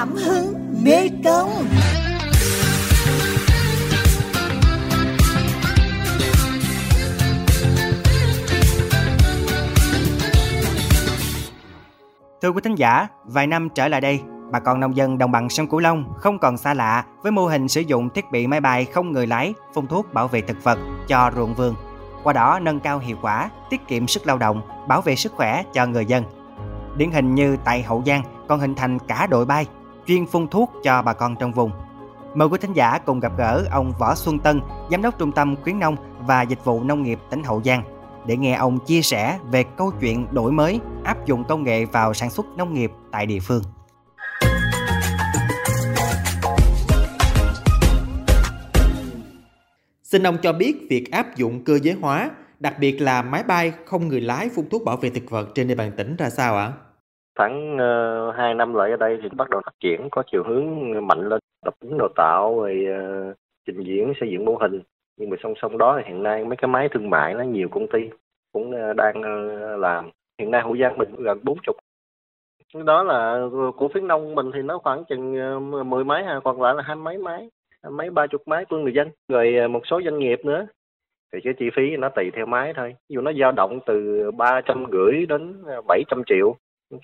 cảm hứng mê công Thưa quý thính giả, vài năm trở lại đây, bà con nông dân đồng bằng sông Cửu Long không còn xa lạ với mô hình sử dụng thiết bị máy bay không người lái phun thuốc bảo vệ thực vật cho ruộng vườn. Qua đó nâng cao hiệu quả, tiết kiệm sức lao động, bảo vệ sức khỏe cho người dân. Điển hình như tại Hậu Giang còn hình thành cả đội bay chuyên phun thuốc cho bà con trong vùng. Mời quý thính giả cùng gặp gỡ ông Võ Xuân Tân, Giám đốc Trung tâm Khuyến nông và Dịch vụ Nông nghiệp tỉnh Hậu Giang để nghe ông chia sẻ về câu chuyện đổi mới áp dụng công nghệ vào sản xuất nông nghiệp tại địa phương. Xin ông cho biết việc áp dụng cơ giới hóa, đặc biệt là máy bay không người lái phun thuốc bảo vệ thực vật trên địa bàn tỉnh ra sao ạ? Khoảng ờ, uh, 2 năm lại ở đây thì bắt đầu phát triển có chiều hướng mạnh lên, tập huấn đào tạo rồi uh, trình diễn xây dựng mô hình. Nhưng mà song song đó thì hiện nay mấy cái máy thương mại nó nhiều công ty cũng uh, đang uh, làm. Hiện nay hậu giang mình gần bốn chục. Đó là của phía nông mình thì nó khoảng chừng mười máy ha còn lại là hai mấy máy mấy ba chục máy của người dân rồi một số doanh nghiệp nữa. Thì cái chi phí nó tùy theo máy thôi. Dù nó dao động từ ba trăm rưỡi đến bảy trăm triệu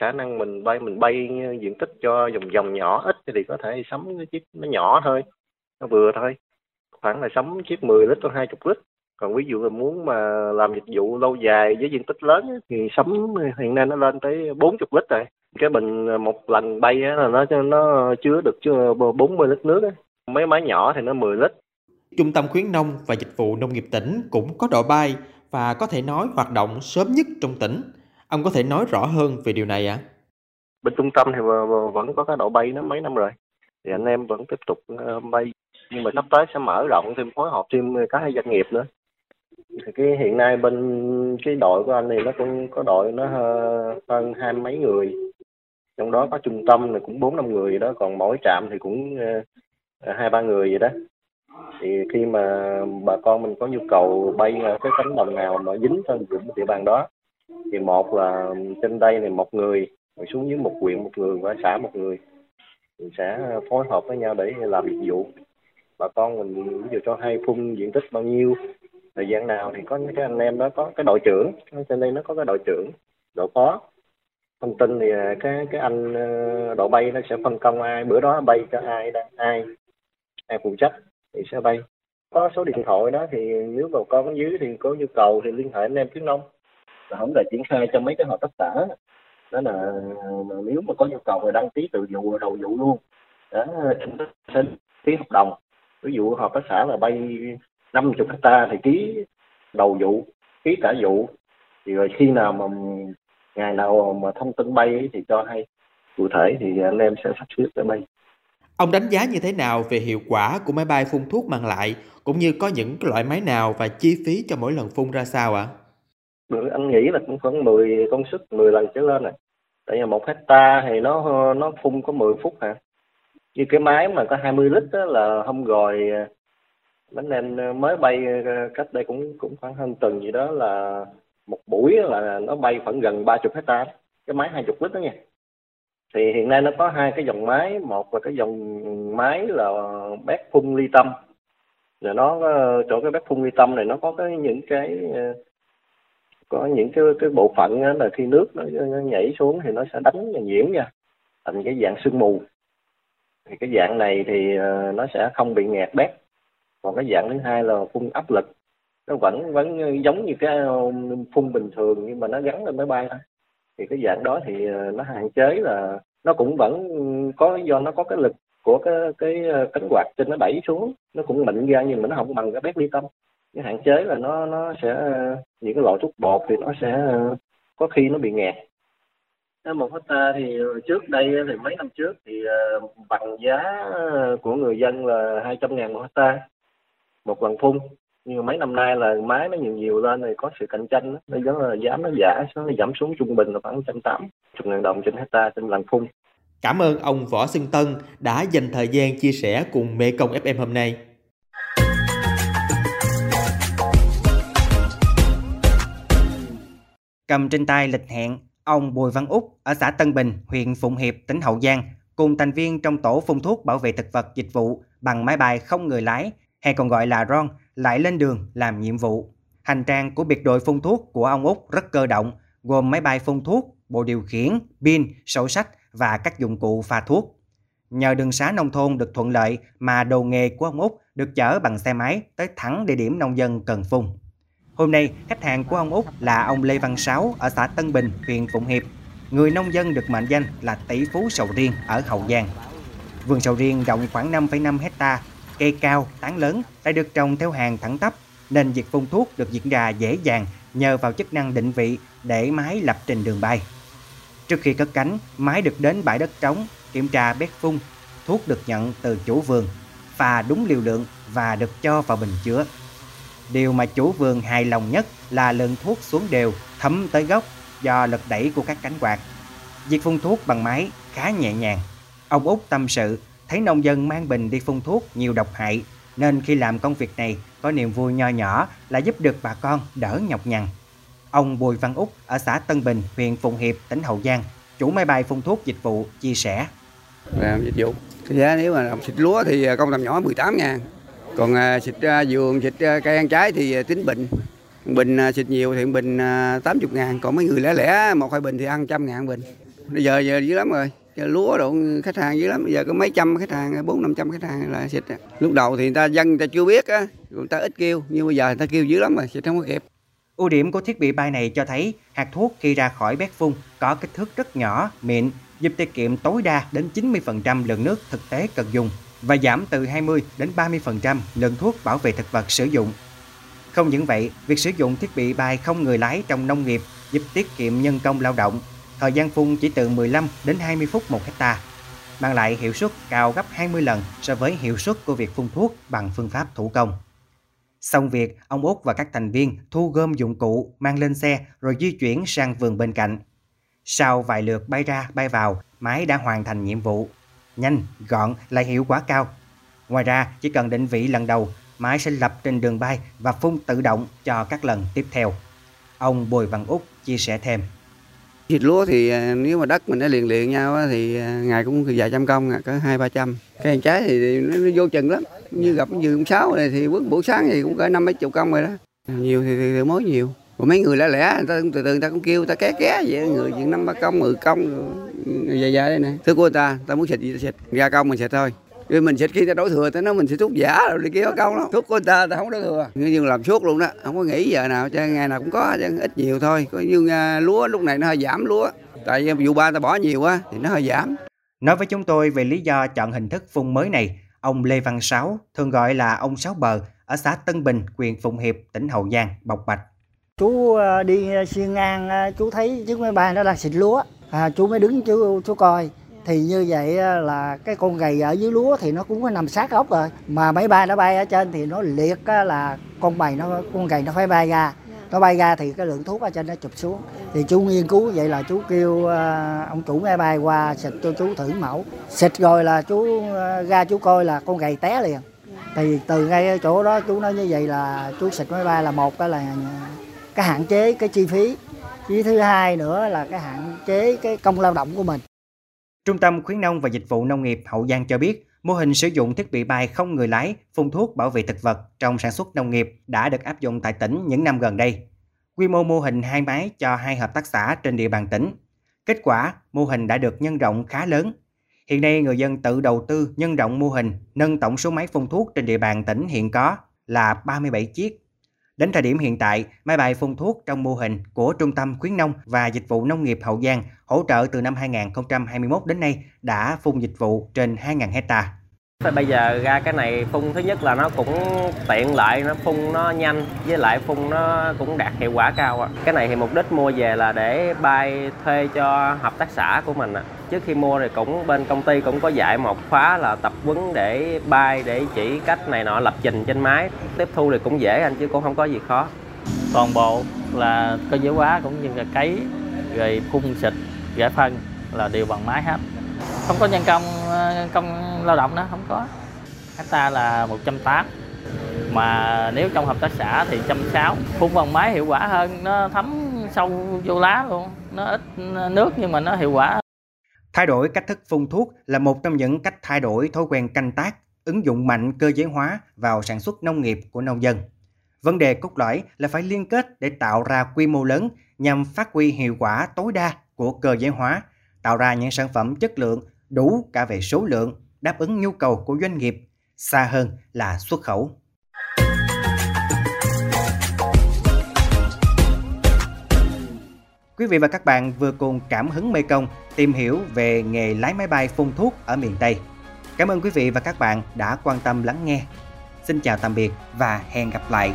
khả năng mình bay mình bay diện tích cho vòng vòng nhỏ, ít thì có thể sắm cái chiếc nó nhỏ thôi, nó vừa thôi. Khoảng là sắm chiếc 10 lít hoặc 20 lít. Còn ví dụ là muốn mà làm dịch vụ lâu dài với diện tích lớn thì sắm, hiện nay nó lên tới 40 lít rồi. Cái bình một lần bay là nó nó chứa được chứa 40 lít nước mấy máy nhỏ thì nó 10 lít. Trung tâm khuyến nông và dịch vụ nông nghiệp tỉnh cũng có đội bay và có thể nói hoạt động sớm nhất trong tỉnh. Ông có thể nói rõ hơn về điều này ạ? À? Bên trung tâm thì vẫn có cái đội bay nó mấy năm rồi. Thì anh em vẫn tiếp tục ờ, bay nhưng mà sắp tới sẽ mở rộng thêm, phối hợp thêm các doanh nghiệp nữa thì cái, hiện nay bên cái đội của anh thì nó cũng có đội nó ờ, hơn hai mấy người trong đó có trung tâm là cũng bốn năm người đó, còn mỗi trạm thì cũng ờ, hai ba người vậy đó thì khi mà bà con mình có nhu cầu bay cái cánh đồng nào mà dính trên địa bàn đó thì một là trên đây thì một người rồi xuống dưới một huyện một người và xã một người. Mình sẽ phối hợp với nhau để làm dịch vụ. Bà con mình ví dụ cho hay phun diện tích bao nhiêu, thời gian nào thì có những cái anh em đó có cái đội trưởng. Trên đây nó có cái đội trưởng, đội phó. Thông tin thì à, cái cái anh à, đội bay nó sẽ phân công ai, bữa đó bay cho ai đang ai ai phụ trách thì sẽ bay. Có số điện thoại đó thì nếu bà con dưới thì có nhu cầu thì liên hệ anh em khuyến nông là không để triển khai cho mấy cái hợp tác xã đó. Là nếu mà có nhu cầu thì đăng ký từ vụ đầu vụ luôn. Đó sẽ ký hợp đồng. Ví dụ hợp tác xã là bay 50 hecta thì ký đầu vụ ký cả vụ. Thì rồi khi nào mà ngày nào mà thông tin bay thì cho hay. Cụ thể thì anh em sẽ sắp xếp để bay. Ông đánh giá như thế nào về hiệu quả của máy bay phun thuốc mang lại, cũng như có những loại máy nào và chi phí cho mỗi lần phun ra sao ạ? À? Anh nghĩ là cũng khoảng 10 công suất 10 lần trở lên này. Tại vì một hecta thì nó nó phun có 10 phút hả? Như cái máy mà có 20 lít đó là hôm rồi à, bánh em à, mới bay à, cách đây cũng cũng khoảng hơn tuần gì đó là một buổi là nó bay khoảng gần ba chục hecta cái máy hai chục lít đó nha thì hiện nay nó có hai cái dòng máy một là cái dòng máy là bét phun ly tâm rồi nó ờ, chỗ cái bét phun ly tâm này nó có cái những cái có những cái cái bộ phận là khi nước nó, nó nhảy xuống thì nó sẽ đánh và nhiễm nha thành cái dạng sương mù. Thì cái dạng này thì ờ, nó sẽ không bị nghẹt bét. Còn cái dạng thứ hai là phun áp lực. Nó vẫn vẫn giống như cái ờ, phun bình thường nhưng mà nó gắn lên máy bay thôi. Thì cái dạng đó thì ờ, nó hạn chế là nó cũng vẫn có do nó có cái lực của cái cái cánh quạt trên nó đẩy xuống. Nó cũng mịn ra nhưng mà nó không bằng cái bét ly tâm cái hạn chế là nó nó sẽ những cái loại thuốc bột thì nó sẽ có khi nó bị nghẹt. Một hecta thì trước đây thì mấy năm trước thì bằng giá của người dân là 200 ngàn một hecta một lần phun. Nhưng mà mấy năm nay là máy nó nhiều nhiều lên thì có sự cạnh tranh nó giống là giá nó giả nó giảm xuống trung bình là khoảng trăm tám chục ngàn đồng trên hecta trên lần phun. Cảm ơn ông Võ Xuân Tân đã dành thời gian chia sẻ cùng Mê Công FM hôm nay. Cầm trên tay lịch hẹn, ông Bùi Văn Úc ở xã Tân Bình, huyện Phụng Hiệp, tỉnh Hậu Giang cùng thành viên trong tổ phun thuốc bảo vệ thực vật dịch vụ bằng máy bay không người lái hay còn gọi là RON lại lên đường làm nhiệm vụ. Hành trang của biệt đội phun thuốc của ông Úc rất cơ động, gồm máy bay phun thuốc, bộ điều khiển, pin, sổ sách và các dụng cụ pha thuốc. Nhờ đường xá nông thôn được thuận lợi mà đồ nghề của ông Úc được chở bằng xe máy tới thẳng địa điểm nông dân cần phun. Hôm nay, khách hàng của ông Út là ông Lê Văn Sáu ở xã Tân Bình, huyện Phụng Hiệp. Người nông dân được mệnh danh là tỷ phú sầu riêng ở Hậu Giang. Vườn sầu riêng rộng khoảng 5,5 hecta, cây cao, tán lớn đã được trồng theo hàng thẳng tắp nên việc phun thuốc được diễn ra dễ dàng nhờ vào chức năng định vị để máy lập trình đường bay. Trước khi cất cánh, máy được đến bãi đất trống, kiểm tra bét phun, thuốc được nhận từ chủ vườn, pha đúng liều lượng và được cho vào bình chứa. Điều mà chủ vườn hài lòng nhất là lượng thuốc xuống đều, thấm tới gốc do lực đẩy của các cánh quạt. Việc phun thuốc bằng máy khá nhẹ nhàng. Ông Út tâm sự, thấy nông dân mang bình đi phun thuốc nhiều độc hại, nên khi làm công việc này có niềm vui nho nhỏ là giúp được bà con đỡ nhọc nhằn. Ông Bùi Văn Úc ở xã Tân Bình, huyện Phụng Hiệp, tỉnh Hậu Giang, chủ máy bay phun thuốc dịch vụ chia sẻ. Làm dịch vụ. Giá nếu mà làm xịt lúa thì công tầm nhỏ 18 ngàn. Còn à, xịt à, vườn, xịt à, cây ăn trái thì tính bình. Bình xịt nhiều thì bình 80 ngàn. Còn mấy người lẻ lẻ một hai bình thì ăn trăm ngàn bình. Bây giờ giờ dữ lắm rồi. Giờ lúa độ khách hàng dữ lắm. Bây giờ có mấy trăm khách hàng, bốn năm trăm khách hàng là xịt. Lúc đầu thì người ta dân người ta chưa biết á. Người ta ít kêu. Nhưng bây giờ người ta kêu dữ lắm rồi. Xịt không có kịp. Ưu điểm của thiết bị bay này cho thấy hạt thuốc khi ra khỏi bét phun có kích thước rất nhỏ, mịn, giúp tiết kiệm tối đa đến 90% lượng nước thực tế cần dùng và giảm từ 20 đến 30% lượng thuốc bảo vệ thực vật sử dụng. Không những vậy, việc sử dụng thiết bị bay không người lái trong nông nghiệp giúp tiết kiệm nhân công lao động. Thời gian phun chỉ từ 15 đến 20 phút một hecta, mang lại hiệu suất cao gấp 20 lần so với hiệu suất của việc phun thuốc bằng phương pháp thủ công. Xong việc, ông Út và các thành viên thu gom dụng cụ, mang lên xe rồi di chuyển sang vườn bên cạnh. Sau vài lượt bay ra bay vào, máy đã hoàn thành nhiệm vụ. Nhanh, gọn, lại hiệu quả cao. Ngoài ra, chỉ cần định vị lần đầu, máy sẽ lập trên đường bay và phun tự động cho các lần tiếp theo. Ông Bùi Văn Úc chia sẻ thêm. Thịt lúa thì à, nếu mà đất mình nó liền liền nhau thì à, ngày cũng vài trăm công, à, có hai ba trăm. Cái hàng trái thì nó, nó vô chừng lắm. Như gặp vườn sáu này thì bước buổi sáng thì cũng cỡ năm mấy chục công rồi đó. Nhiều thì, thì, thì mới nhiều. Còn mấy người lẻ lẻ người ta từ từ người ta cũng kêu người ta ké ké vậy người chuyện năm ba công mười công rồi dài dài đây này thứ của người ta ta muốn xịt gì ta xịt ra công mình xịt thôi. Vì mình xịt khi ta đổ thừa ta nói mình sẽ thuốc giả rồi đi kia công lắm. Thuốc của người ta ta không đổ thừa. Nhưng làm suốt luôn đó không có nghỉ giờ nào cho ngày nào cũng có chứ ít nhiều thôi. Có như uh, lúa lúc này nó hơi giảm lúa. Tại vì vụ ba ta bỏ nhiều quá thì nó hơi giảm. Nói với chúng tôi về lý do chọn hình thức phun mới này ông Lê Văn Sáu thường gọi là ông Sáu Bờ ở xã Tân Bình huyện Phụng Hiệp tỉnh Hậu Giang bộc bạch chú ờ, đi xuyên ngang ờ, chú thấy chiếc máy bay nó đang xịt lúa. À, chú mới đứng chú chú coi. Thì như vậy là cái con gầy ở dưới lúa thì nó cũng có nằm sát ốc rồi. Mà máy bay nó bay ở trên thì nó liệt là con bầy nó con gầy nó phải bay ra. Nó bay ra thì cái lượng thuốc ở trên nó chụp xuống. Thì chú nghiên cứu vậy là chú kêu ông chủ máy bay qua xịt cho chú thử mẫu. Xịt rồi là chú ra chú coi là con gầy té liền. Thì từ ngay chỗ đó chú nói như vậy là chú xịt máy bay là một cái là cái hạn chế cái chi phí với thứ hai nữa là cái hạn chế cái công lao động của mình Trung tâm khuyến nông và dịch vụ nông nghiệp Hậu Giang cho biết, mô hình sử dụng thiết bị bay không người lái phun thuốc bảo vệ thực vật trong sản xuất nông nghiệp đã được áp dụng tại tỉnh những năm gần đây. Quy mô mô hình hai máy cho hai hợp tác xã trên địa bàn tỉnh. Kết quả, mô hình đã được nhân rộng khá lớn. Hiện nay người dân tự đầu tư nhân rộng mô hình, nâng tổng số máy phun thuốc trên địa bàn tỉnh hiện có là 37 chiếc Đến thời điểm hiện tại, máy bay phun thuốc trong mô hình của Trung tâm Khuyến nông và Dịch vụ Nông nghiệp Hậu Giang hỗ trợ từ năm 2021 đến nay đã phun dịch vụ trên 2.000 hecta. Bây giờ ra cái này phun thứ nhất là nó cũng tiện lợi, nó phun nó nhanh, với lại phun nó cũng đạt hiệu quả cao. À. Cái này thì mục đích mua về là để bay thuê cho hợp tác xã của mình. À. Trước khi mua thì cũng bên công ty cũng có dạy một khóa là tập huấn để bay, để chỉ cách này nọ lập trình trên máy. Tiếp thu thì cũng dễ anh chứ cũng không có gì khó. Toàn bộ là cơ giới hóa cũng như là cấy, rồi phun xịt, giải phân là đều bằng máy hết không có nhân công ờ, công lao động đó không có. Hecta là 180 mà nếu trong hợp tác xã thì 160 phun bằng máy hiệu quả hơn nó thấm sâu vô lá luôn. Nó ít nước nhưng mà nó hiệu quả. Thay đổi cách thức phun thuốc là một trong những cách thay đổi thói quen canh tác, ứng dụng mạnh cơ giới hóa vào sản xuất nông nghiệp của nông dân. Vấn đề cốt lõi là phải liên kết để tạo ra quy mô lớn nhằm phát huy hiệu quả tối đa của cơ giới hóa, tạo ra những sản phẩm chất lượng đủ cả về số lượng, đáp ứng nhu cầu của doanh nghiệp, xa hơn là xuất khẩu. Quý vị và các bạn vừa cùng cảm hứng Mê Công tìm hiểu về nghề lái máy bay phun thuốc ở miền Tây. Cảm ơn quý vị và các bạn đã quan tâm lắng nghe. Xin chào tạm biệt và hẹn gặp lại.